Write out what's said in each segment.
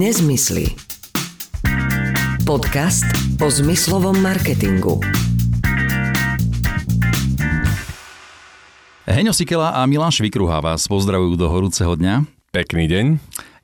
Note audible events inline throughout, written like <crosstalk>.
Nezmysly. Podcast o zmyslovom marketingu. Heňo Sikela a Milan Švikruha vás pozdravujú do horúceho dňa. Pekný deň.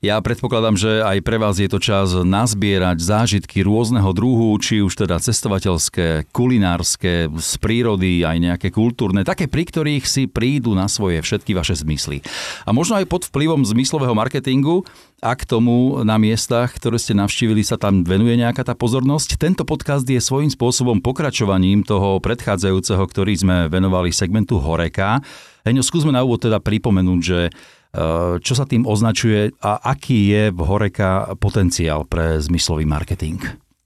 Ja predpokladám, že aj pre vás je to čas nazbierať zážitky rôzneho druhu, či už teda cestovateľské, kulinárske, z prírody, aj nejaké kultúrne, také, pri ktorých si prídu na svoje všetky vaše zmysly. A možno aj pod vplyvom zmyslového marketingu, a k tomu na miestach, ktoré ste navštívili, sa tam venuje nejaká tá pozornosť. Tento podcast je svojím spôsobom pokračovaním toho predchádzajúceho, ktorý sme venovali segmentu Horeka. Heňo, skúsme na úvod teda pripomenúť, že čo sa tým označuje a aký je v Horeka potenciál pre zmyslový marketing?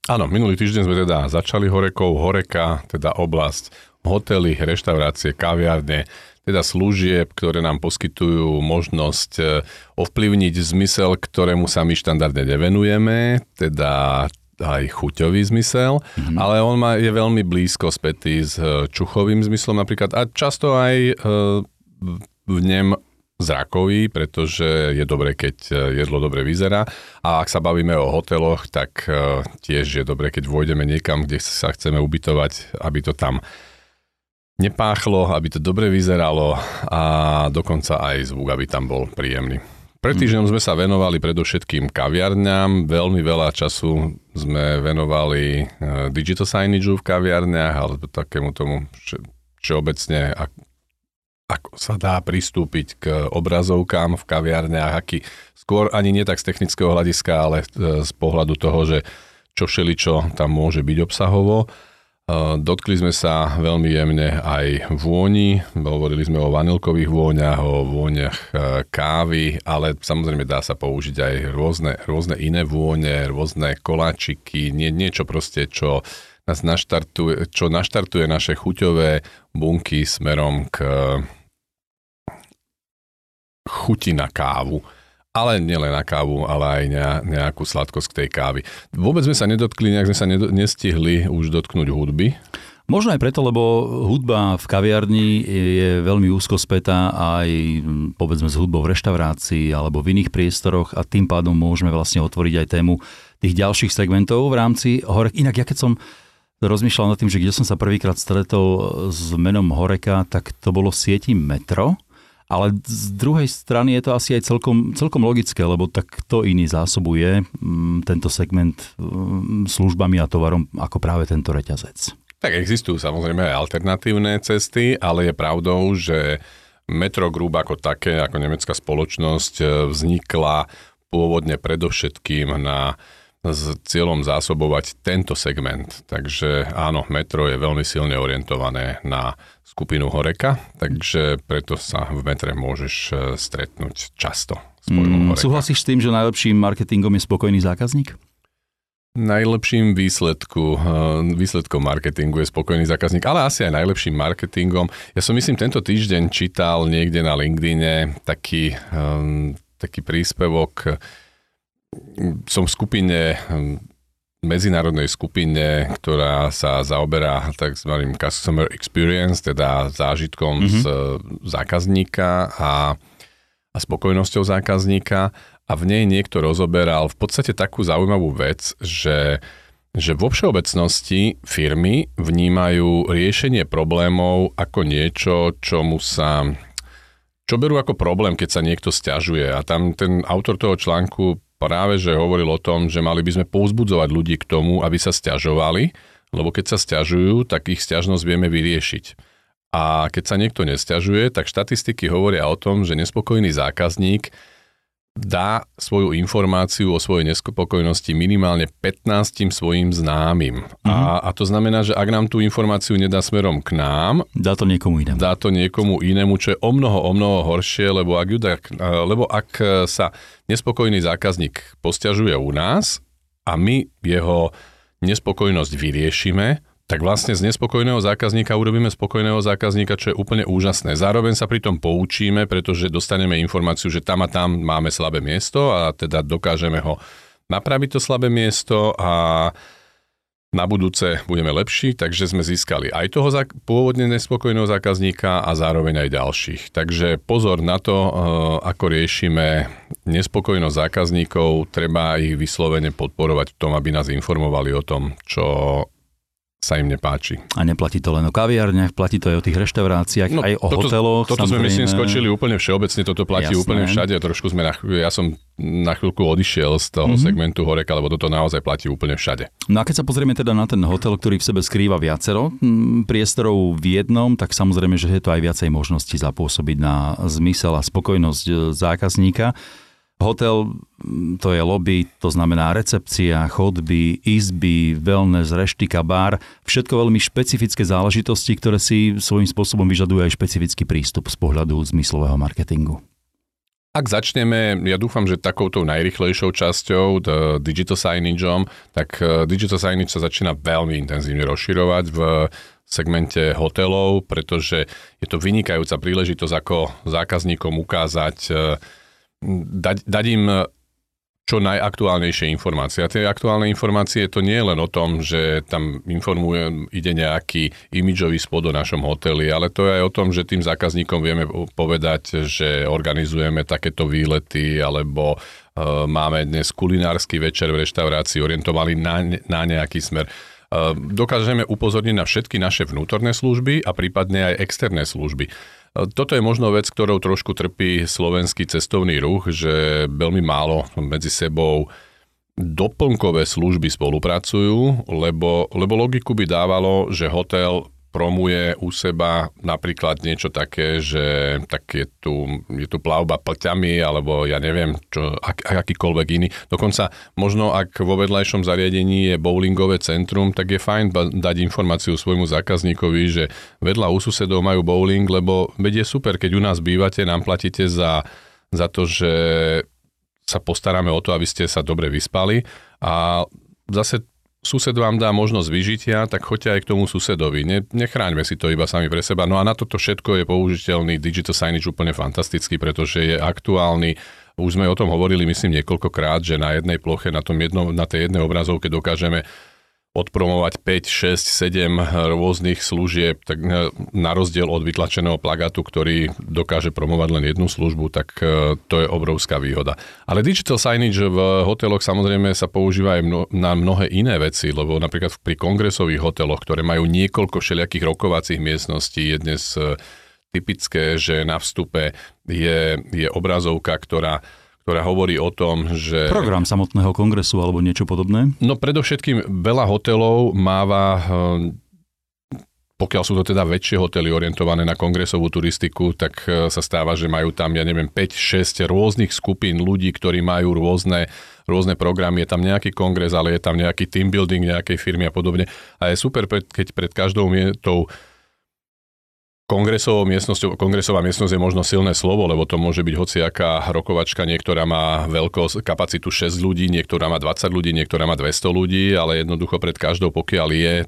Áno, minulý týždeň sme teda začali Horekou. Horeka, teda oblasť hotely, reštaurácie, kaviárne, teda služieb, ktoré nám poskytujú možnosť eh, ovplyvniť zmysel, ktorému sa my štandardne nevenujeme, teda aj chuťový zmysel, mm-hmm. ale on má, je veľmi blízko spätý s eh, čuchovým zmyslom napríklad a často aj e, v nem zrakový, pretože je dobre, keď e, jedlo dobre vyzerá. A ak sa bavíme o hoteloch, tak e, tiež je dobre, keď vôjdeme niekam, kde sa chceme ubytovať, aby to tam nepáchlo, aby to dobre vyzeralo a dokonca aj zvuk, aby tam bol príjemný. Pred mhm. týždňom sme sa venovali predovšetkým kaviarňam. Veľmi veľa času sme venovali e, digital signage v kaviarniach, alebo takému tomu všeobecne ako sa dá pristúpiť k obrazovkám v kaviarniach, aký skôr ani nie tak z technického hľadiska, ale e, z pohľadu toho, že čo všeličo tam môže byť obsahovo. E, dotkli sme sa veľmi jemne aj vôni, hovorili sme o vanilkových vôňach, o vôňach e, kávy, ale samozrejme dá sa použiť aj rôzne, rôzne iné vône, rôzne koláčiky, nie, niečo proste, čo nás naštartuje, čo naštartuje naše chuťové bunky smerom k chuti na kávu. Ale nielen na kávu, ale aj nejakú sladkosť k tej kávy. Vôbec sme sa nedotkli, nejak sme sa nestihli už dotknúť hudby. Možno aj preto, lebo hudba v kaviarni je veľmi úzko spätá aj povedzme s hudbou v reštaurácii alebo v iných priestoroch a tým pádom môžeme vlastne otvoriť aj tému tých ďalších segmentov v rámci Horek. Inak ja keď som rozmýšľal nad tým, že kde som sa prvýkrát stretol s menom Horeka, tak to bolo sieti Metro ale z druhej strany je to asi aj celkom, celkom logické, lebo tak to iný zásobuje mm, tento segment mm, službami a tovarom ako práve tento reťazec. Tak existujú samozrejme aj alternatívne cesty, ale je pravdou, že Metro Group ako také, ako nemecká spoločnosť e, vznikla pôvodne predovšetkým na s cieľom zásobovať tento segment. Takže áno, metro je veľmi silne orientované na skupinu Horeka, takže preto sa v metre môžeš e, stretnúť často s mm, Súhlasíš s tým, že najlepším marketingom je spokojný zákazník? Najlepším výsledku, e, výsledkom marketingu je spokojný zákazník, ale asi aj najlepším marketingom. Ja som myslím tento týždeň čítal niekde na LinkedIne taký, um, taký príspevok, som v skupine medzinárodnej skupine, ktorá sa zaoberá tzv. customer experience, teda zážitkom mm-hmm. z zákazníka a, a spokojnosťou zákazníka a v nej niekto rozoberal v podstate takú zaujímavú vec, že že vo všeobecnosti firmy vnímajú riešenie problémov ako niečo, čomu sa čo berú ako problém, keď sa niekto stiažuje. A tam ten autor toho článku práve že hovoril o tom, že mali by sme povzbudzovať ľudí k tomu, aby sa stiažovali, lebo keď sa stiažujú, tak ich stiažnosť vieme vyriešiť. A keď sa niekto nestiažuje, tak štatistiky hovoria o tom, že nespokojný zákazník dá svoju informáciu o svojej nespokojnosti minimálne 15 svojim známym. Mm-hmm. A, a to znamená, že ak nám tú informáciu nedá smerom k nám, dá to niekomu inému. Dá to niekomu inému, čo je o mnoho, o mnoho horšie, lebo ak, dá, lebo ak sa nespokojný zákazník posťažuje u nás a my jeho nespokojnosť vyriešime, tak vlastne z nespokojného zákazníka urobíme spokojného zákazníka, čo je úplne úžasné. Zároveň sa pri tom poučíme, pretože dostaneme informáciu, že tam a tam máme slabé miesto a teda dokážeme ho napraviť to slabé miesto a na budúce budeme lepší, takže sme získali aj toho pôvodne nespokojného zákazníka a zároveň aj ďalších. Takže pozor na to, eh, ako riešime nespokojnosť zákazníkov, treba ich vyslovene podporovať v tom, aby nás informovali o tom, čo sa im nepáči. A neplatí to len o kaviarniach, platí to aj o tých reštauráciách, no, aj o toto, hoteloch. Toto sme myslím skočili úplne všeobecne, toto platí Jasné. úplne všade. Trošku sme na, ja som na chvíľku odišiel z toho mm-hmm. segmentu horeka, lebo toto naozaj platí úplne všade. No a keď sa pozrieme teda na ten hotel, ktorý v sebe skrýva viacero hm, priestorov v jednom, tak samozrejme, že je to aj viacej možností zapôsobiť na zmysel a spokojnosť e, zákazníka. Hotel, to je lobby, to znamená recepcia, chodby, izby, wellness, reštika, bar, všetko veľmi špecifické záležitosti, ktoré si svojím spôsobom vyžadujú aj špecifický prístup z pohľadu zmyslového marketingu. Ak začneme, ja dúfam, že takouto najrychlejšou časťou, digital signageom, tak e, digital signage sa začína veľmi intenzívne rozširovať v segmente hotelov, pretože je to vynikajúca príležitosť ako zákazníkom ukázať e, dať, dať im eh, čo najaktuálnejšie informácie. A tie aktuálne informácie to nie je len o tom, že tam informuje, ide nejaký imidžový spod o našom hoteli, ale to je aj o tom, že tým zákazníkom vieme povedať, že organizujeme takéto výlety, alebo uh, máme dnes kulinársky večer v reštaurácii orientovaný na, na nejaký smer. Uh, dokážeme upozorniť na všetky naše vnútorné služby a prípadne aj externé služby. Toto je možno vec, ktorou trošku trpí slovenský cestovný ruch, že veľmi málo medzi sebou doplnkové služby spolupracujú, lebo, lebo logiku by dávalo, že hotel promuje u seba napríklad niečo také, že tak je tu, je tu plavba plťami, alebo ja neviem, čo, ak, akýkoľvek iný. Dokonca možno, ak vo vedľajšom zariadení je bowlingové centrum, tak je fajn dať informáciu svojmu zákazníkovi, že vedľa u susedov majú bowling, lebo veď je super, keď u nás bývate, nám platíte za, za to, že sa postaráme o to, aby ste sa dobre vyspali a zase sused vám dá možnosť vyžitia, tak choďte aj k tomu susedovi. Ne, nechráňme si to iba sami pre seba. No a na toto všetko je použiteľný digital signage úplne fantastický, pretože je aktuálny. Už sme o tom hovorili, myslím, niekoľkokrát, že na jednej ploche, na, tom jedno, na tej jednej obrazovke dokážeme odpromovať 5, 6, 7 rôznych služieb, tak e, na rozdiel od vytlačeného plagátu, ktorý dokáže promovať len jednu službu, tak e, to je obrovská výhoda. Ale digital signage v hoteloch samozrejme sa používa aj na mnohé iné veci, lebo napríklad pri kongresových hoteloch, ktoré majú niekoľko všelijakých rokovacích miestností, je dnes e, typické, že na vstupe je, je obrazovka, ktorá ktorá hovorí o tom, že... Program samotného kongresu alebo niečo podobné? No predovšetkým veľa hotelov máva eh, pokiaľ sú to teda väčšie hotely orientované na kongresovú turistiku, tak eh, sa stáva, že majú tam, ja neviem, 5-6 rôznych skupín ľudí, ktorí majú rôzne, rôzne programy. Je tam nejaký kongres, ale je tam nejaký team building nejakej firmy a podobne. A je super, keď pred každou tou Kongresovou miestnosťou, kongresová miestnosť je možno silné slovo, lebo to môže byť hociaká rokovačka, niektorá má veľkosť, kapacitu 6 ľudí, niektorá má 20 ľudí, niektorá má 200 ľudí, ale jednoducho pred každou, pokiaľ je e,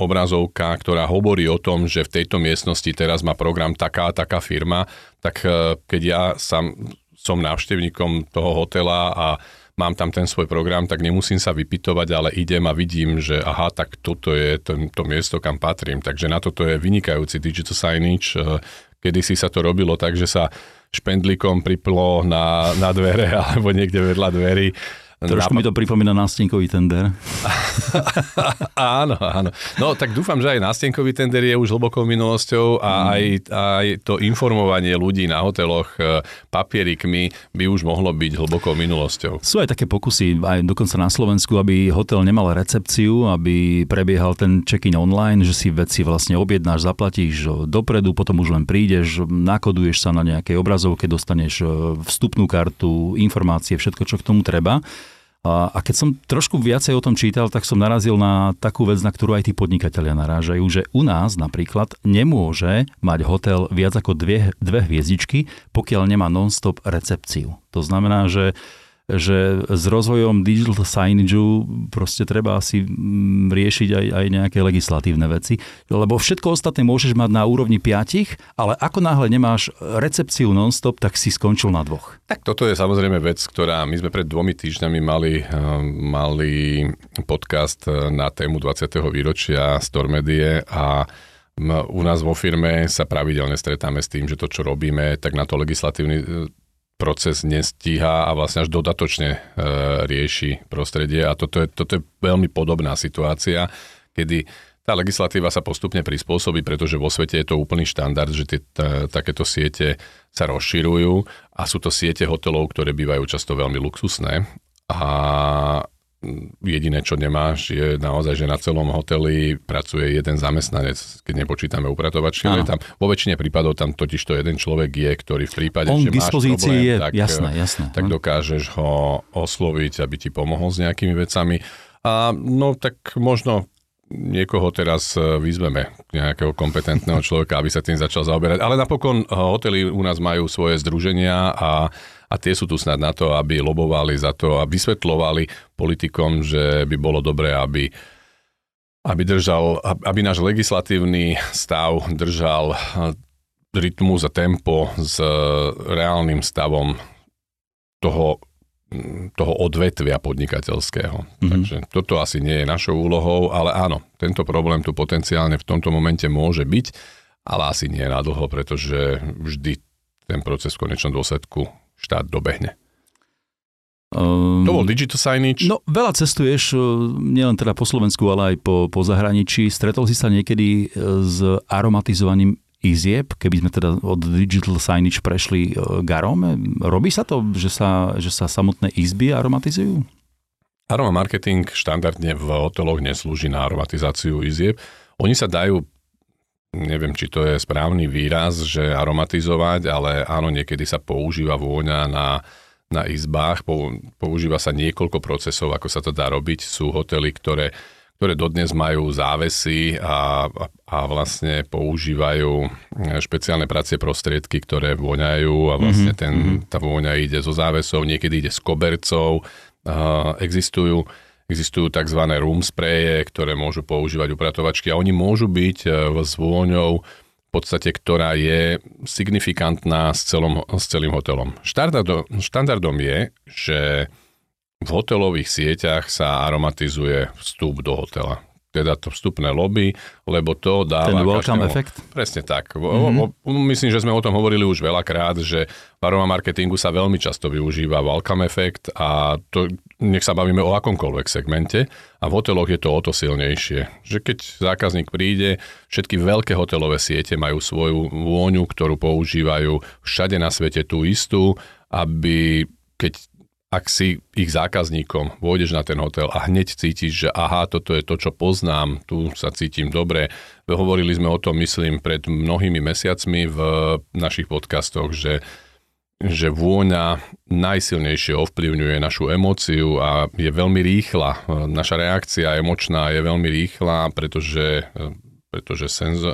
obrazovka, ktorá hovorí o tom, že v tejto miestnosti teraz má program taká a taká firma, tak e, keď ja sám som návštevníkom toho hotela a mám tam ten svoj program, tak nemusím sa vypitovať, ale idem a vidím, že aha, tak toto je to, to miesto, kam patrím. Takže na toto je vynikajúci digital signage. Eh, Kedy si sa to robilo tak, že sa špendlíkom priplo na, na dvere <laughs> alebo niekde vedľa dverí Trošku mi to pripomína nástenkový tender. <laughs> áno, áno. No tak dúfam, že aj nástenkový tender je už hlbokou minulosťou a mm. aj, aj to informovanie ľudí na hoteloch e, papierikmi by už mohlo byť hlbokou minulosťou. Sú aj také pokusy, aj dokonca na Slovensku, aby hotel nemal recepciu, aby prebiehal ten check-in online, že si veci vlastne objednáš, zaplatíš dopredu, potom už len prídeš, nakoduješ sa na nejakej obrazovke, dostaneš e, vstupnú kartu, informácie, všetko, čo k tomu treba. A keď som trošku viacej o tom čítal, tak som narazil na takú vec, na ktorú aj tí podnikatelia narážajú, že u nás napríklad nemôže mať hotel viac ako dve, dve hviezdičky, pokiaľ nemá non-stop recepciu. To znamená, že že s rozvojom digital signage proste treba asi mm, riešiť aj, aj nejaké legislatívne veci, lebo všetko ostatné môžeš mať na úrovni piatich, ale ako náhle nemáš recepciu non-stop, tak si skončil na dvoch. Tak toto je samozrejme vec, ktorá my sme pred dvomi týždňami mali, eh, mali podcast eh, na tému 20. výročia Stormedie a u nás vo firme sa pravidelne stretáme s tým, že to, čo robíme, tak na to legislatívny proces nestíha a vlastne až dodatočne e, rieši prostredie. A toto je, toto je veľmi podobná situácia, kedy tá legislatíva sa postupne prispôsobí, pretože vo svete je to úplný štandard, že tie, t- takéto siete sa rozširujú a sú to siete hotelov, ktoré bývajú často veľmi luxusné. A jediné, čo nemáš, je naozaj, že na celom hoteli pracuje jeden zamestnanec, keď nepočítame upratovačky, ale tam vo väčšine prípadov tam totiž to jeden človek je, ktorý v prípade, On že máš problém, je, tak, jasné, jasné. tak dokážeš ho osloviť, aby ti pomohol s nejakými vecami. A no tak možno niekoho teraz e, vyzveme, nejakého kompetentného človeka, aby sa tým začal zaoberať. Ale napokon e, hotely u nás majú svoje združenia a, a tie sú tu snad na to, aby lobovali za to a vysvetľovali politikom, že by bolo dobré, aby aby, držal, aby náš legislatívny stav držal e, rytmus a tempo s reálnym stavom toho toho odvetvia podnikateľského. Mm-hmm. Takže toto asi nie je našou úlohou, ale áno, tento problém tu potenciálne v tomto momente môže byť, ale asi nie na dlho, pretože vždy ten proces v konečnom dôsledku štát dobehne. Um, to bol digital signage. No, veľa cestuješ, e, nielen teda po Slovensku, ale aj po, po zahraničí. Stretol si sa niekedy e, s aromatizovaním izieb, keby sme teda od digital signage prešli e, k arome? Robí sa to, že sa, že sa samotné izby aromatizujú? Aroma marketing štandardne v hoteloch neslúži na aromatizáciu izieb. Oni sa dajú neviem, či to je správny výraz, že aromatizovať, ale áno, niekedy sa používa vôňa na, na izbách, používa sa niekoľko procesov, ako sa to dá robiť. Sú hotely, ktoré ktoré dodnes majú závesy a, a, vlastne používajú špeciálne pracie prostriedky, ktoré voňajú a vlastne mhm, ten, mhm. tá vôňa ide zo závesov, niekedy ide z kobercov. Uh, existujú Existujú tzv. room spraye, ktoré môžu používať upratovačky a oni môžu byť e, s vôňou v podstate, ktorá je signifikantná s, celom, s celým hotelom. Štandardom, štandardom je, že v hotelových sieťach sa aromatizuje vstup do hotela. Teda to vstupné lobby, lebo to dáva... Ten welcome každému, efekt? Presne tak. Mm-hmm. Myslím, že sme o tom hovorili už veľakrát, že v aroma marketingu sa veľmi často využíva welcome efekt a to, nech sa bavíme o akomkoľvek segmente a v hoteloch je to o to silnejšie. Že keď zákazník príde, všetky veľké hotelové siete majú svoju vôňu, ktorú používajú všade na svete tú istú, aby keď ak si ich zákazníkom, vôjdeš na ten hotel a hneď cítiš, že aha, toto je to, čo poznám, tu sa cítim dobre. Hovorili sme o tom, myslím, pred mnohými mesiacmi v našich podcastoch, že že vôňa najsilnejšie ovplyvňuje našu emóciu a je veľmi rýchla. Naša reakcia emočná je veľmi rýchla, pretože, pretože senzo,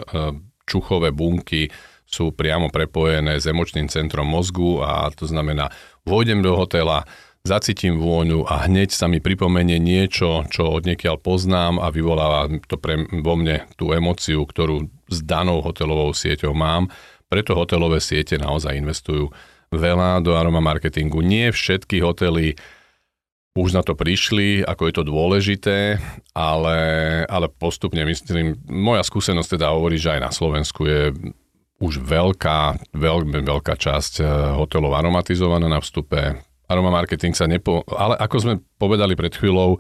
čuchové bunky sú priamo prepojené s emočným centrom mozgu a to znamená, vôjdem do hotela, zacítim vôňu a hneď sa mi pripomenie niečo, čo od poznám a vyvoláva to pre, vo mne tú emociu, ktorú s danou hotelovou sieťou mám. Preto hotelové siete naozaj investujú veľa do aroma marketingu. Nie všetky hotely už na to prišli, ako je to dôležité, ale, ale postupne myslím, moja skúsenosť teda hovorí, že aj na Slovensku je už veľká, veľmi veľká časť eh, hotelov aromatizovaná na vstupe aroma marketing sa nepo... Ale ako sme povedali pred chvíľou,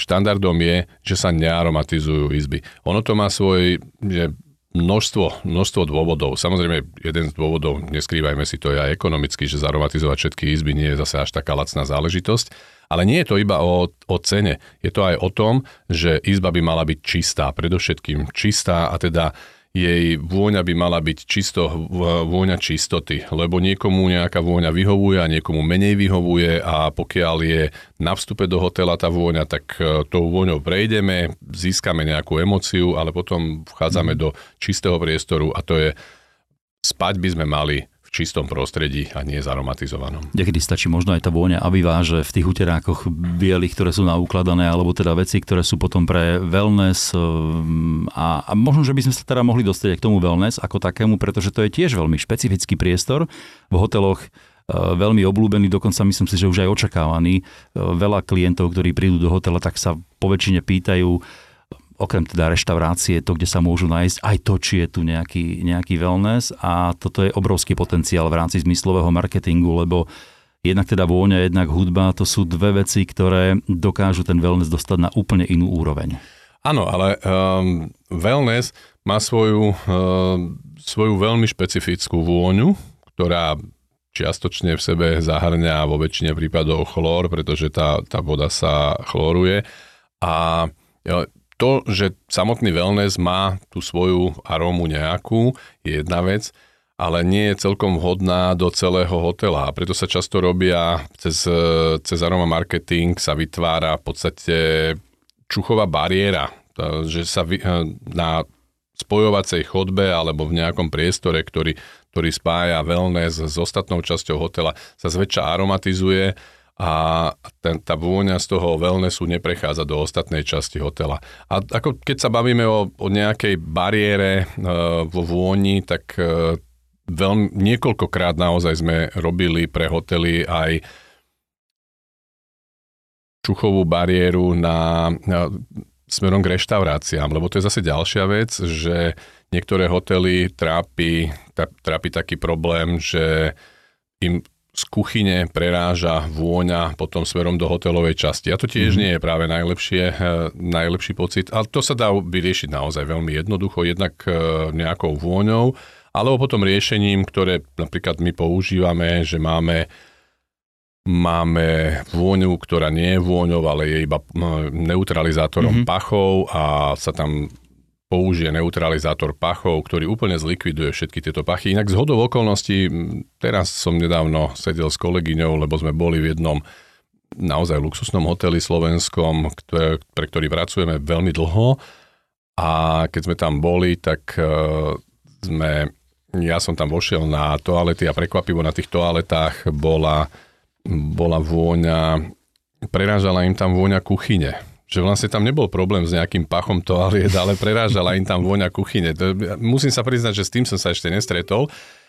štandardom je, že sa nearomatizujú izby. Ono to má svoj že množstvo, množstvo dôvodov. Samozrejme, jeden z dôvodov, neskrývajme si to, je aj ekonomicky, že zaromatizovať všetky izby nie je zase až taká lacná záležitosť. Ale nie je to iba o, o cene. Je to aj o tom, že izba by mala byť čistá, predovšetkým čistá a teda jej vôňa by mala byť čisto vôňa čistoty, lebo niekomu nejaká vôňa vyhovuje a niekomu menej vyhovuje a pokiaľ je na vstupe do hotela tá vôňa, tak e, tou vôňou prejdeme, získame nejakú emociu, ale potom vchádzame mm. do čistého priestoru a to je spať by sme mali čistom prostredí a nie zaromatizovanom. Niekedy stačí možno aj tá vôňa že v tých uterákoch bielých, ktoré sú naukladané, alebo teda veci, ktoré sú potom pre wellness um, a, a možno, že by sme sa teda mohli dostať aj k tomu wellness ako takému, pretože to je tiež veľmi špecifický priestor v hoteloch uh, veľmi obľúbený, dokonca myslím si, že už aj očakávaný. Uh, veľa klientov, ktorí prídu do hotela, tak sa po väčšine pýtajú, okrem teda reštaurácie, to, kde sa môžu nájsť, aj to, či je tu nejaký, nejaký wellness a toto je obrovský potenciál v rámci zmyslového marketingu, lebo jednak teda vôňa, jednak hudba, to sú dve veci, ktoré dokážu ten wellness dostať na úplne inú úroveň. Áno, ale um, wellness má svoju, uh, svoju veľmi špecifickú vôňu, ktorá čiastočne v sebe zahrňa vo väčšine prípadov chlór, pretože tá, tá voda sa chloruje. A to, že samotný wellness má tú svoju arómu nejakú, je jedna vec, ale nie je celkom vhodná do celého hotela. A preto sa často robia cez, cez aroma marketing sa vytvára v podstate čuchová bariéra, že sa na spojovacej chodbe alebo v nejakom priestore, ktorý ktorý spája wellness s ostatnou časťou hotela, sa zväčša aromatizuje a ten, tá vôňa z toho wellnessu neprechádza do ostatnej časti hotela. A ako keď sa bavíme o, o nejakej bariére e, vo vôni, tak e, veľmi, niekoľkokrát naozaj sme robili pre hotely aj čuchovú bariéru na, na smerom k reštauráciám, lebo to je zase ďalšia vec, že niektoré hotely trápi, trápi taký problém, že im z kuchyne preráža vôňa potom smerom do hotelovej časti. A to tiež mm-hmm. nie je práve najlepšie, eh, najlepší pocit. Ale to sa dá vyriešiť naozaj veľmi jednoducho, jednak eh, nejakou vôňou, alebo potom riešením, ktoré napríklad my používame, že máme Máme vôňu, ktorá nie je vôňou, ale je iba neutralizátorom mm-hmm. pachov a sa tam použije neutralizátor pachov, ktorý úplne zlikviduje všetky tieto pachy. Inak z okolností, teraz som nedávno sedel s kolegyňou, lebo sme boli v jednom naozaj luxusnom hoteli slovenskom, ktoré, pre ktorý pracujeme veľmi dlho a keď sme tam boli, tak uh, sme, ja som tam vošiel na toalety a prekvapivo na tých toaletách bola bola vôňa, prerážala im tam vôňa kuchyne. Že vlastne tam nebol problém s nejakým pachom toaliet, ale prerážala im tam vôňa kuchyne. To, musím sa priznať, že s tým som sa ešte nestretol.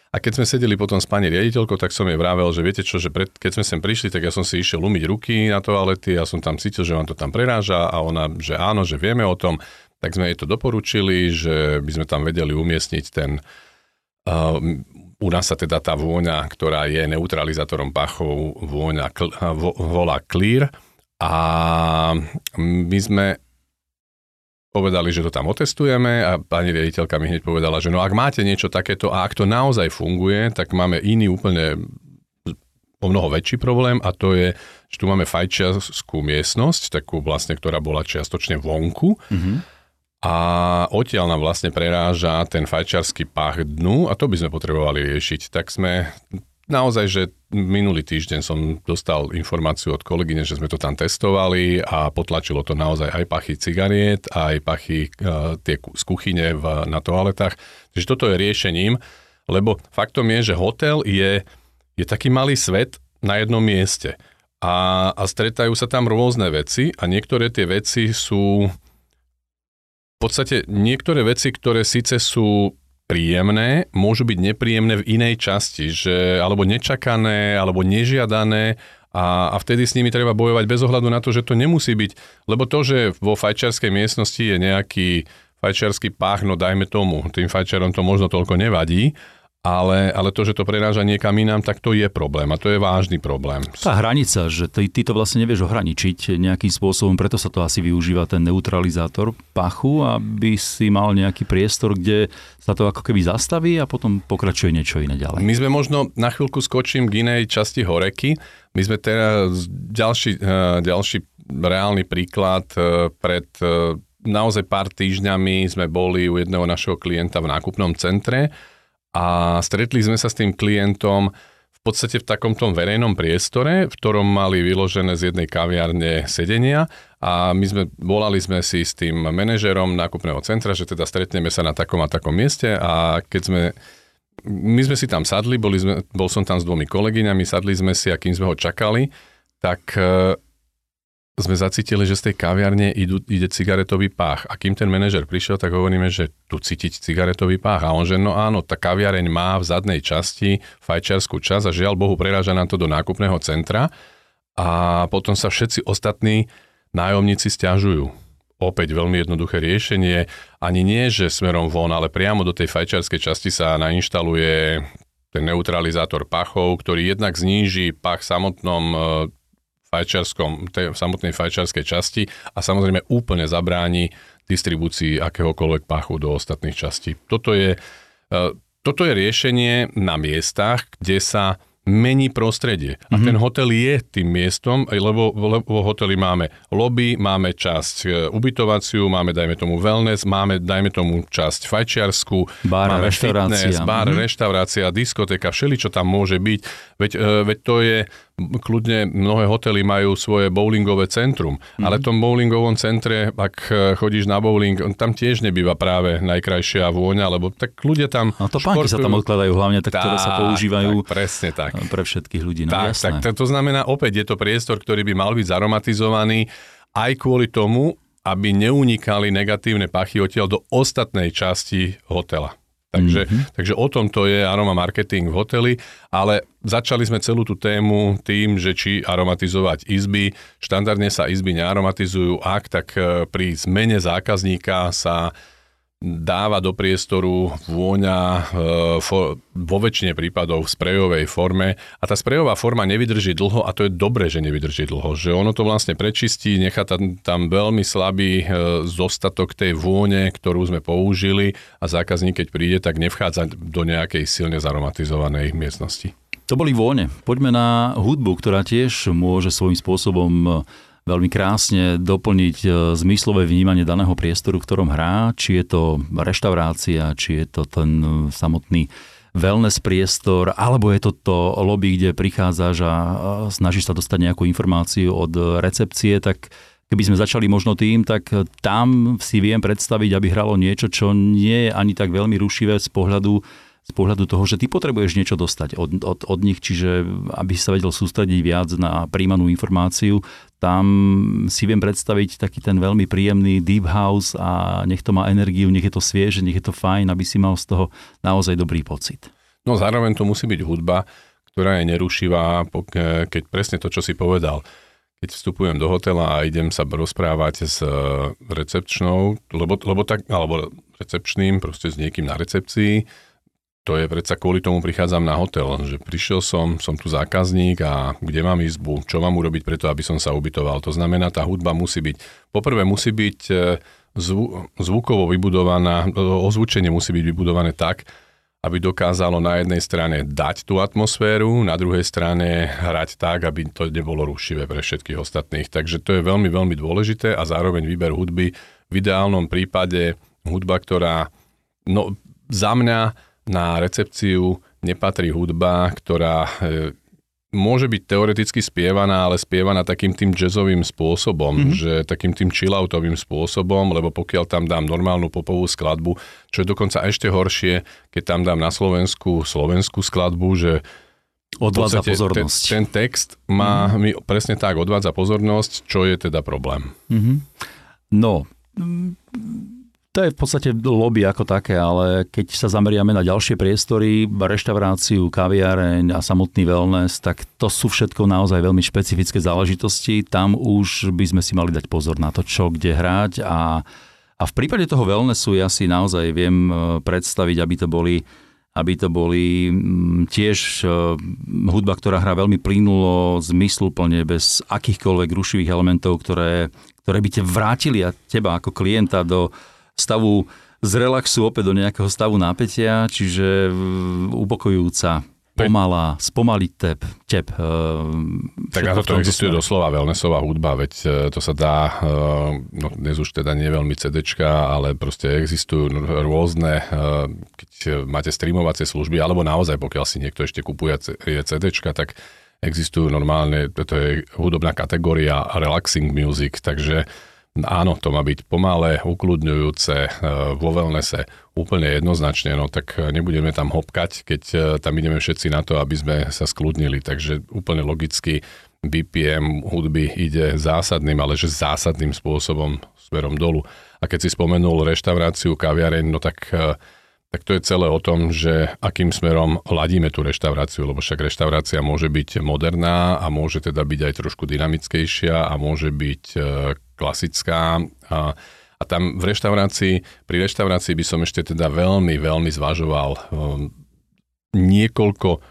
A keď sme sedeli potom s pani riaditeľkou, tak som jej vravel, že viete čo, že pred, keď sme sem prišli, tak ja som si išiel umyť ruky na toalety, ja som tam cítil, že vám to tam preráža a ona, že áno, že vieme o tom, tak sme jej to doporučili, že by sme tam vedeli umiestniť ten uh, u nás sa teda tá vôňa, ktorá je neutralizátorom pachov, vôňa vo, volá Clear a my sme povedali, že to tam otestujeme a pani riaditeľka mi hneď povedala, že no ak máte niečo takéto a ak to naozaj funguje, tak máme iný úplne o mnoho väčší problém a to je, že tu máme fajčiarskú miestnosť, takú vlastne, ktorá bola čiastočne vonku. Mm-hmm a odtiaľ nám vlastne preráža ten fajčiarsky pach dnu a to by sme potrebovali riešiť. Tak sme naozaj, že minulý týždeň som dostal informáciu od kolegyne, že sme to tam testovali a potlačilo to naozaj aj pachy cigariet, aj pachy uh, tie z kuchyne v, na toaletách. Takže toto je riešením, lebo faktom je, že hotel je, je taký malý svet na jednom mieste a, a stretajú sa tam rôzne veci a niektoré tie veci sú v podstate niektoré veci, ktoré síce sú príjemné, môžu byť nepríjemné v inej časti, že, alebo nečakané, alebo nežiadané a, a vtedy s nimi treba bojovať bez ohľadu na to, že to nemusí byť, lebo to, že vo fajčiarskej miestnosti je nejaký fajčiarsky pách, no dajme tomu, tým fajčiarom to možno toľko nevadí, ale, ale to, že to preráža niekam inám, tak to je problém a to je vážny problém. Tá hranica, že ty, ty to vlastne nevieš ohraničiť nejakým spôsobom, preto sa to asi využíva ten neutralizátor pachu, aby si mal nejaký priestor, kde sa to ako keby zastaví a potom pokračuje niečo iné ďalej. My sme možno na chvíľku skočím k inej časti horeky. My sme teraz ďalší, eh, ďalší reálny príklad eh, pred eh, naozaj pár týždňami sme boli u jedného našeho klienta v nákupnom centre a stretli sme sa s tým klientom v podstate v takomto verejnom priestore, v ktorom mali vyložené z jednej kaviárne sedenia a my sme, volali sme si s tým manažerom nákupného centra, že teda stretneme sa na takom a takom mieste a keď sme my sme si tam sadli, boli sme, bol som tam s dvomi kolegyňami, sadli sme si a kým sme ho čakali, tak sme zacítili, že z tej kaviarne idú, ide cigaretový pách. A kým ten manažer prišiel, tak hovoríme, že tu cítiť cigaretový pách. A on že no áno, tá kaviareň má v zadnej časti fajčiarskú časť a žiaľ Bohu preráža nám to do nákupného centra. A potom sa všetci ostatní nájomníci stiažujú. opäť veľmi jednoduché riešenie. Ani nie, že smerom von, ale priamo do tej fajčiarskej časti sa nainštaluje ten neutralizátor pachov, ktorý jednak zníži pach samotnom e, fajčiarskom, tej samotnej fajčiarskej časti a samozrejme úplne zabráni distribúcii akéhokoľvek pachu do ostatných častí. Toto je, e, toto je riešenie na miestach, kde sa mení prostredie. A mm-hmm. ten hotel je tým miestom, lebo, lebo hoteli máme lobby, máme časť e, ubytovaciu, máme, dajme tomu, wellness, máme, dajme tomu, časť fajčiarsku, bar, máme reštaurácia. fitness, bar, mm-hmm. reštaurácia, diskotéka, všeli, čo tam môže byť. Veď, e, veď to je kľudne mnohé hotely majú svoje bowlingové centrum, mm. ale v tom bowlingovom centre, ak e, chodíš na bowling, tam tiež nebýva práve najkrajšia vôňa, lebo tak ľudia tam... A to pánky sa tam odkladajú hlavne, tak, tá, ktoré sa používajú tak, presne tak. pre všetkých ľudí. No, tak, jasné. tak, to znamená, opäť je to priestor, ktorý by mal byť zaromatizovaný aj kvôli tomu, aby neunikali negatívne pachy odtiaľ do ostatnej časti hotela. Takže, mm-hmm. takže o tom to je aroma marketing v hoteli, ale začali sme celú tú tému tým, že či aromatizovať izby. Štandardne sa izby nearomatizujú, ak tak e, pri zmene zákazníka sa dáva do priestoru vôňa e, vo väčšine prípadov v sprejovej forme a tá sprejová forma nevydrží dlho a to je dobré, že nevydrží dlho, že ono to vlastne prečistí, nechá tam, tam veľmi slabý e, zostatok tej vône, ktorú sme použili a zákazník, keď príde, tak nevchádza do nejakej silne zaromatizovanej miestnosti. To boli vône. Poďme na hudbu, ktorá tiež môže svojím spôsobom veľmi krásne doplniť e, zmyslové vnímanie daného priestoru, v ktorom hrá, či je to reštaurácia, či je to ten e, samotný wellness priestor, alebo je to to lobby, kde prichádzaš a snažíš sa dostať nejakú informáciu od recepcie, tak keby sme začali možno tým, tak tam si viem predstaviť, aby hralo niečo, čo nie je ani tak veľmi rušivé z pohľadu z pohľadu toho, že ty potrebuješ niečo dostať od, od, od nich, čiže aby sa vedel sústrediť viac na príjmanú informáciu, tam si viem predstaviť taký ten veľmi príjemný deep house a nech to má energiu, nech je to svieže, nech je to fajn, aby si mal z toho naozaj dobrý pocit. No zároveň to musí byť hudba, ktorá je nerušivá, keď presne to, čo si povedal. Keď vstupujem do hotela a idem sa rozprávať s e, recepčnou, lebo, lebo tak, alebo recepčným, proste s niekým na recepcii, to je predsa kvôli tomu prichádzam na hotel, že prišiel som, som tu zákazník a kde mám izbu, čo mám urobiť preto, aby som sa ubytoval. To znamená, tá hudba musí byť, poprvé musí byť e, zvu, zvukovo vybudovaná, e, ozvučenie musí byť vybudované tak, aby dokázalo na jednej strane dať tú atmosféru, na druhej strane hrať tak, aby to nebolo rušivé pre všetkých ostatných. Takže to je veľmi, veľmi dôležité a zároveň výber hudby. V ideálnom prípade hudba, ktorá no, za mňa na recepciu nepatrí hudba, ktorá e, môže byť teoreticky spievaná, ale spievaná takým tým jazzovým spôsobom, mm-hmm. že takým tým chilloutovým spôsobom, lebo pokiaľ tam dám normálnu popovú skladbu, čo je dokonca ešte horšie, keď tam dám na Slovensku slovenskú skladbu, že Odvádza pozornosť. Ten, ten text má mm-hmm. mi presne tak odvádza pozornosť, čo je teda problém. Mm-hmm. No, to je v podstate lobby ako také, ale keď sa zameriame na ďalšie priestory, reštauráciu, kaviareň a samotný wellness, tak to sú všetko naozaj veľmi špecifické záležitosti. Tam už by sme si mali dať pozor na to, čo kde hrať a, a v prípade toho wellnessu ja si naozaj viem e, predstaviť, aby to boli aby to boli mm, tiež e, hudba, ktorá hrá veľmi plynulo, zmysluplne, bez akýchkoľvek rušivých elementov, ktoré, ktoré by te vrátili a teba ako klienta do, stavu z relaxu opäť do nejakého stavu napätia, čiže upokojujúca pomalá, spomaliť tep, tep. E, tak na to existuje doslova wellnessová hudba, veď e, to sa dá, e, no dnes už teda nie veľmi CDčka, ale proste existujú rôzne, keď máte streamovacie služby, alebo naozaj, pokiaľ si niekto ešte kupuje CDčka, tak existujú normálne, to je hudobná kategória relaxing music, takže Áno, to má byť pomalé, ukludňujúce, e, vo wellnesse úplne jednoznačne, no tak nebudeme tam hopkať, keď e, tam ideme všetci na to, aby sme sa skľudnili, takže úplne logicky BPM hudby ide zásadným, ale že zásadným spôsobom smerom dolu. A keď si spomenul reštauráciu, kaviareň, no tak e, tak to je celé o tom, že akým smerom ladíme tú reštauráciu, lebo však reštaurácia môže byť moderná a môže teda byť aj trošku dynamickejšia a môže byť e, klasická. A, a tam v reštaurácii, pri reštaurácii by som ešte teda veľmi, veľmi zvažoval um, niekoľko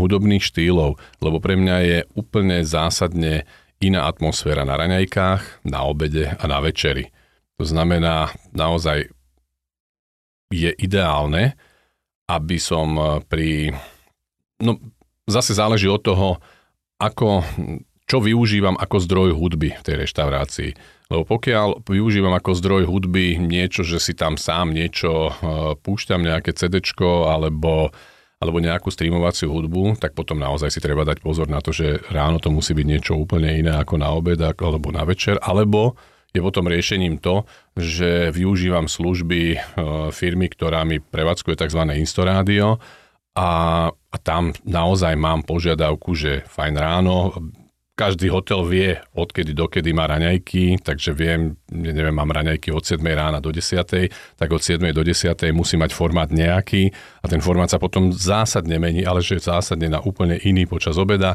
hudobných štýlov, lebo pre mňa je úplne zásadne iná atmosféra na raňajkách, na obede a na večeri. To znamená, naozaj je ideálne, aby som eh, pri... No, zase záleží od toho, ako, čo využívam ako zdroj hudby v tej reštaurácii. Lebo pokiaľ využívam ako zdroj hudby niečo, že si tam sám niečo uh, púšťam, nejaké CD alebo, alebo nejakú streamovaciu hudbu, tak potom naozaj si treba dať pozor na to, že ráno to musí byť niečo úplne iné ako na obed alebo na večer, alebo je potom riešením to, že využívam služby e, firmy, ktorá mi prevádzkuje tzv. Instorádio a, a tam naozaj mám požiadavku, že fajn ráno, každý hotel vie, odkedy dokedy má raňajky, takže viem, neviem, mám raňajky od 7 rána do 10, tak od 7 do 10 musí mať formát nejaký a ten formát sa potom zásadne mení, ale že zásadne na úplne iný počas obeda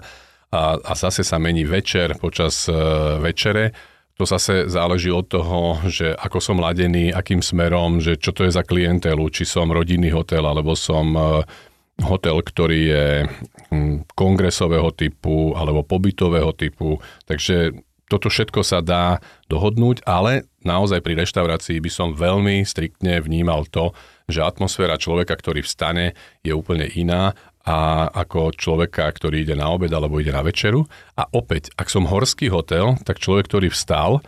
a, a zase sa mení večer počas uh, večere to zase záleží od toho, že ako som ladený, akým smerom, že čo to je za klientelu, či som rodinný hotel, alebo som e, hotel, ktorý je hm, kongresového typu alebo pobytového typu. Takže toto všetko sa dá dohodnúť, ale naozaj pri reštaurácii by som veľmi striktne vnímal to, že atmosféra človeka, ktorý vstane, je úplne iná a ako človeka, ktorý ide na obed alebo ide na večeru. A opäť, ak som horský hotel, tak človek, ktorý vstal,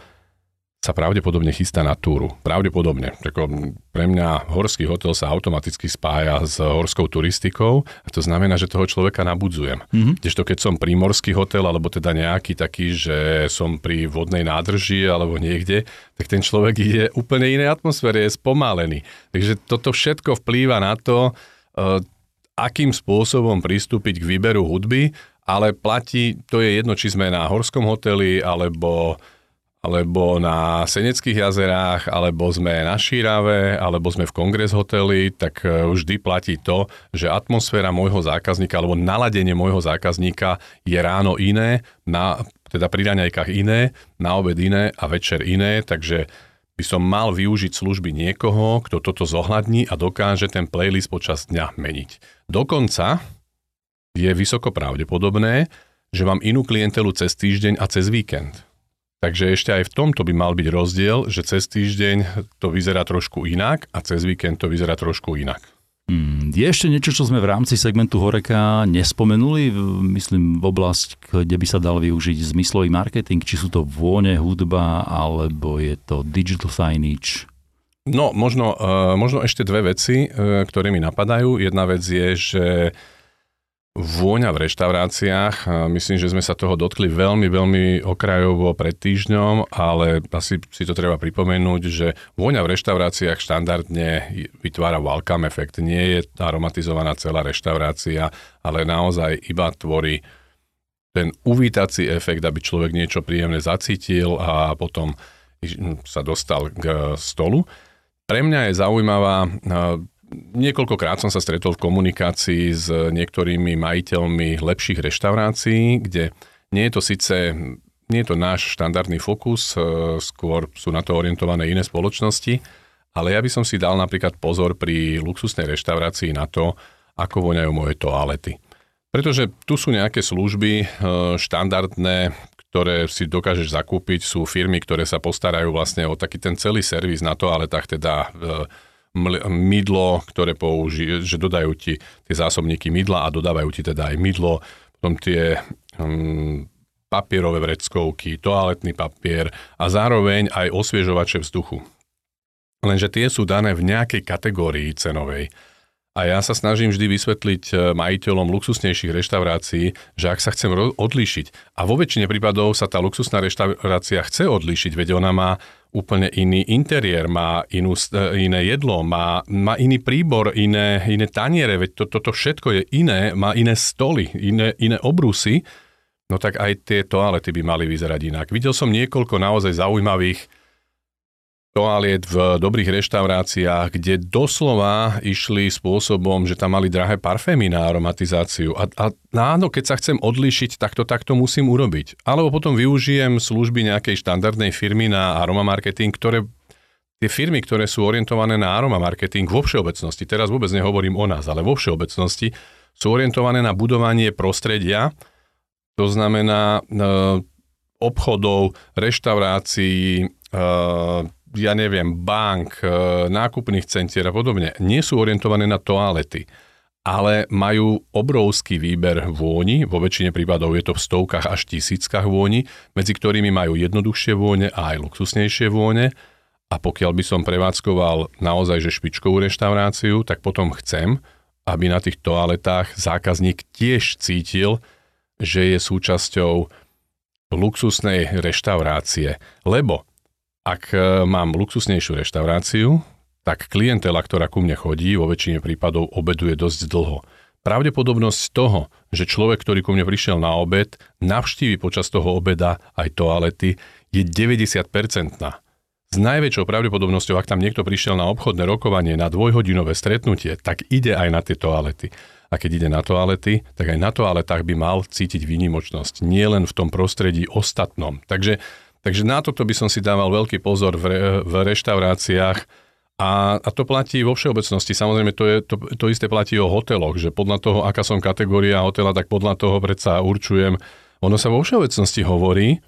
sa pravdepodobne chystá na túru. Pravdepodobne. Tako pre mňa horský hotel sa automaticky spája s horskou turistikou a to znamená, že toho človeka nabudzujem. Mm-hmm. Kdežto keď som prímorský hotel, alebo teda nejaký taký, že som pri vodnej nádrži alebo niekde, tak ten človek ide úplne inej atmosfére, je spomalený. Takže toto všetko vplýva na to, e, akým spôsobom pristúpiť k výberu hudby, ale platí, to je jedno, či sme na Horskom hoteli, alebo, alebo na Seneckých jazerách, alebo sme na Šírave, alebo sme v Kongres hoteli, tak e, vždy platí to, že atmosféra môjho zákazníka, alebo naladenie môjho zákazníka je ráno iné, na, teda pri raňajkách iné, na obed iné a večer iné, takže by som mal využiť služby niekoho, kto toto zohľadní a dokáže ten playlist počas dňa meniť. Dokonca je vysoko pravdepodobné, že mám inú klientelu cez týždeň a cez víkend. Takže ešte aj v tomto by mal byť rozdiel, že cez týždeň to vyzerá trošku inak a cez víkend to vyzerá trošku inak. Hmm, je ešte niečo, čo sme v rámci segmentu Horeka nespomenuli, myslím v oblasť, kde by sa dal využiť zmyslový marketing, či sú to vône, hudba, alebo je to digital signage? No, možno, uh, možno ešte dve veci, uh, ktoré mi napadajú. Jedna vec je, že Vôňa v reštauráciách, myslím, že sme sa toho dotkli veľmi, veľmi okrajovo pred týždňom, ale asi si to treba pripomenúť, že vôňa v reštauráciách štandardne vytvára welcome efekt. Nie je aromatizovaná celá reštaurácia, ale naozaj iba tvorí ten uvítací efekt, aby človek niečo príjemne zacítil a potom sa dostal k stolu. Pre mňa je zaujímavá Niekoľkokrát som sa stretol v komunikácii s niektorými majiteľmi lepších reštaurácií, kde nie je to síce nie je to náš štandardný fokus, e, skôr sú na to orientované iné spoločnosti, ale ja by som si dal napríklad pozor pri luxusnej reštaurácii na to, ako voňajú moje toalety. Pretože tu sú nejaké služby e, štandardné, ktoré si dokážeš zakúpiť, sú firmy, ktoré sa postarajú vlastne o taký ten celý servis na toaletách, teda e, mydlo, ktoré použi- že dodajú ti tie zásobníky mydla a dodávajú ti teda aj mydlo, potom tie um, papierové vreckovky, toaletný papier a zároveň aj osviežovače vzduchu. Lenže tie sú dané v nejakej kategórii cenovej. A ja sa snažím vždy vysvetliť e, majiteľom luxusnejších reštaurácií, že ak sa chcem odlíšiť, a vo väčšine prípadov sa tá luxusná reštaurácia chce odlíšiť, veď ona má úplne iný interiér, má inú, e, iné jedlo, má, má iný príbor, iné, iné taniere, veď to, toto všetko je iné, má iné stoly, iné, iné obrusy, no tak aj tie toalety by mali vyzerať inak. Videl som niekoľko naozaj zaujímavých toaliet v dobrých reštauráciách, kde doslova išli spôsobom, že tam mali drahé parfémy na aromatizáciu. A, a áno, keď sa chcem odlišiť, tak to takto musím urobiť. Alebo potom využijem služby nejakej štandardnej firmy na aromamarketing, ktoré tie firmy, ktoré sú orientované na aromamarketing vo všeobecnosti, teraz vôbec nehovorím o nás, ale vo všeobecnosti, sú orientované na budovanie prostredia, to znamená e, obchodov, reštaurácií, e, ja neviem, bank, e, nákupných centier a podobne, nie sú orientované na toalety, ale majú obrovský výber vôni, vo väčšine prípadov je to v stovkách až tisíckach vôni, medzi ktorými majú jednoduchšie vône a aj luxusnejšie vône. A pokiaľ by som prevádzkoval naozaj že špičkovú reštauráciu, tak potom chcem, aby na tých toaletách zákazník tiež cítil, že je súčasťou luxusnej reštaurácie. Lebo ak e, mám luxusnejšiu reštauráciu, tak klientela, ktorá ku mne chodí, vo väčšine prípadov obeduje dosť dlho. Pravdepodobnosť toho, že človek, ktorý ku mne prišiel na obed, navštívi počas toho obeda aj toalety, je 90-percentná. S najväčšou pravdepodobnosťou, ak tam niekto prišiel na obchodné rokovanie, na dvojhodinové stretnutie, tak ide aj na tie toalety. A keď ide na toalety, tak aj na toaletách by mal cítiť výnimočnosť, nie len v tom prostredí ostatnom. Takže, takže na toto by som si dával veľký pozor v, re, v reštauráciách, a, a to platí vo všeobecnosti. Samozrejme, to, je, to, to isté platí o hoteloch, že podľa toho, aká som kategória hotela, tak podľa toho predsa určujem. Ono sa vo všeobecnosti hovorí,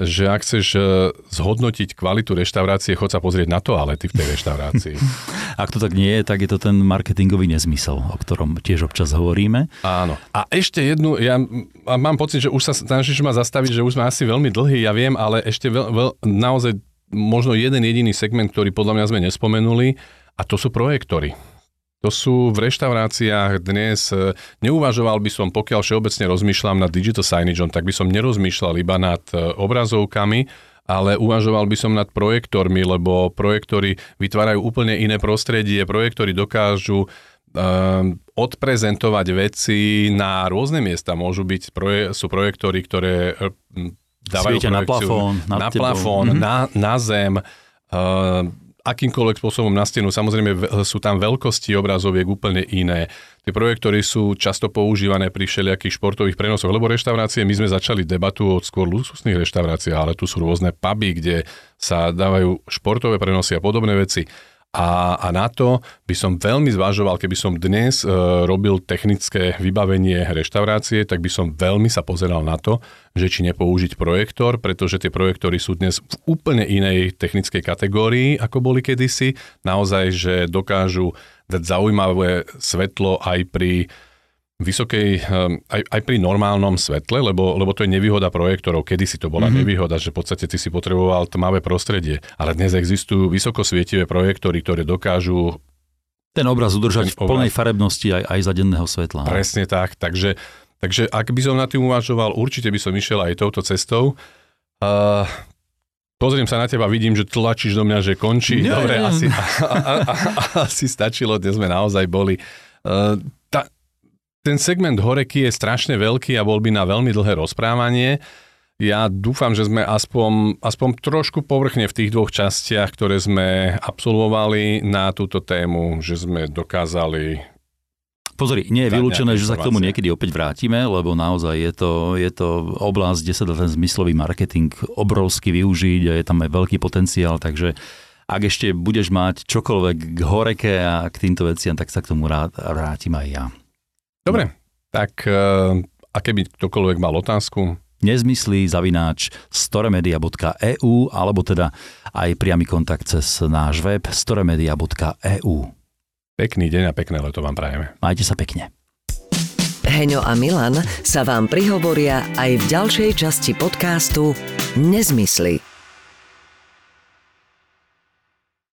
že ak chceš e, zhodnotiť kvalitu reštaurácie, chod sa pozrieť na toalety v tej reštaurácii. <laughs> Ak to tak nie je, tak je to ten marketingový nezmysel, o ktorom tiež občas hovoríme. Áno. A ešte jednu, ja mám pocit, že už sa snažíš ma zastaviť, že už sme asi veľmi dlhý, ja viem, ale ešte veľ, veľ, naozaj možno jeden jediný segment, ktorý podľa mňa sme nespomenuli, a to sú projektory. To sú v reštauráciách dnes, e, neuvažoval by som, pokiaľ všeobecne rozmýšľam nad digital signageom, tak by som nerozmýšľal iba nad e, obrazovkami, ale uvažoval by som nad projektormi, lebo projektory vytvárajú úplne iné prostredie, projektory dokážu um, odprezentovať veci na rôzne miesta. Môžu byť, proje, sú projektory, ktoré dávajú Svietia na plafón, na, plafón, mm-hmm. na, na zem. Uh, akýmkoľvek spôsobom na stenu. Samozrejme sú tam veľkosti obrazoviek úplne iné. Tie projektory sú často používané pri všelijakých športových prenosoch, lebo reštaurácie, my sme začali debatu od skôr luxusných reštaurácií, ale tu sú rôzne puby, kde sa dávajú športové prenosy a podobné veci. A, a na to by som veľmi zvažoval, keby som dnes e, robil technické vybavenie reštaurácie, tak by som veľmi sa pozeral na to, že či nepoužiť projektor, pretože tie projektory sú dnes v úplne inej technickej kategórii, ako boli kedysi. Naozaj, že dokážu dať zaujímavé svetlo aj pri vysokej, ehm, aj, aj pri normálnom svetle, lebo, lebo to je nevýhoda projektorov. Kedy si to bola mm-hmm. nevýhoda, že v podstate ty si potreboval tmavé prostredie. Ale dnes existujú vysokosvietivé projektory, ktoré dokážu ten obraz udržať ten v plnej farebnosti aj, aj za denného svetla. Presne tak. Takže, takže ak by som na tým uvažoval, určite by som išiel aj touto cestou. Uh, Pozriem sa na teba, vidím, že tlačíš do mňa, že končí. Nie, Dobre, nie. asi, a, a, a, asi stačilo, dnes sme naozaj boli. Uh, ten segment horeky je strašne veľký a bol by na veľmi dlhé rozprávanie. Ja dúfam, že sme aspoň, aspoň trošku povrchne v tých dvoch častiach, ktoré sme absolvovali na túto tému, že sme dokázali Pozri, nie je vylúčené, že sa k tomu niekedy opäť vrátime, lebo naozaj je to, je to oblasť, kde sa dá ten zmyslový marketing obrovsky využiť a je tam aj veľký potenciál, takže ak ešte budeš mať čokoľvek k horeke a k týmto veciam, tak sa k tomu rád vrátim aj ja. Dobre, tak uh, a keby ktokoľvek mal otázku, nezmyslí zavináč storemedia.eu alebo teda aj priamy kontakt cez náš web storemedia.eu. Pekný deň a pekné leto vám prajeme. Majte sa pekne. Heňo a Milan sa vám prihovoria aj v ďalšej časti podcastu Nezmysly.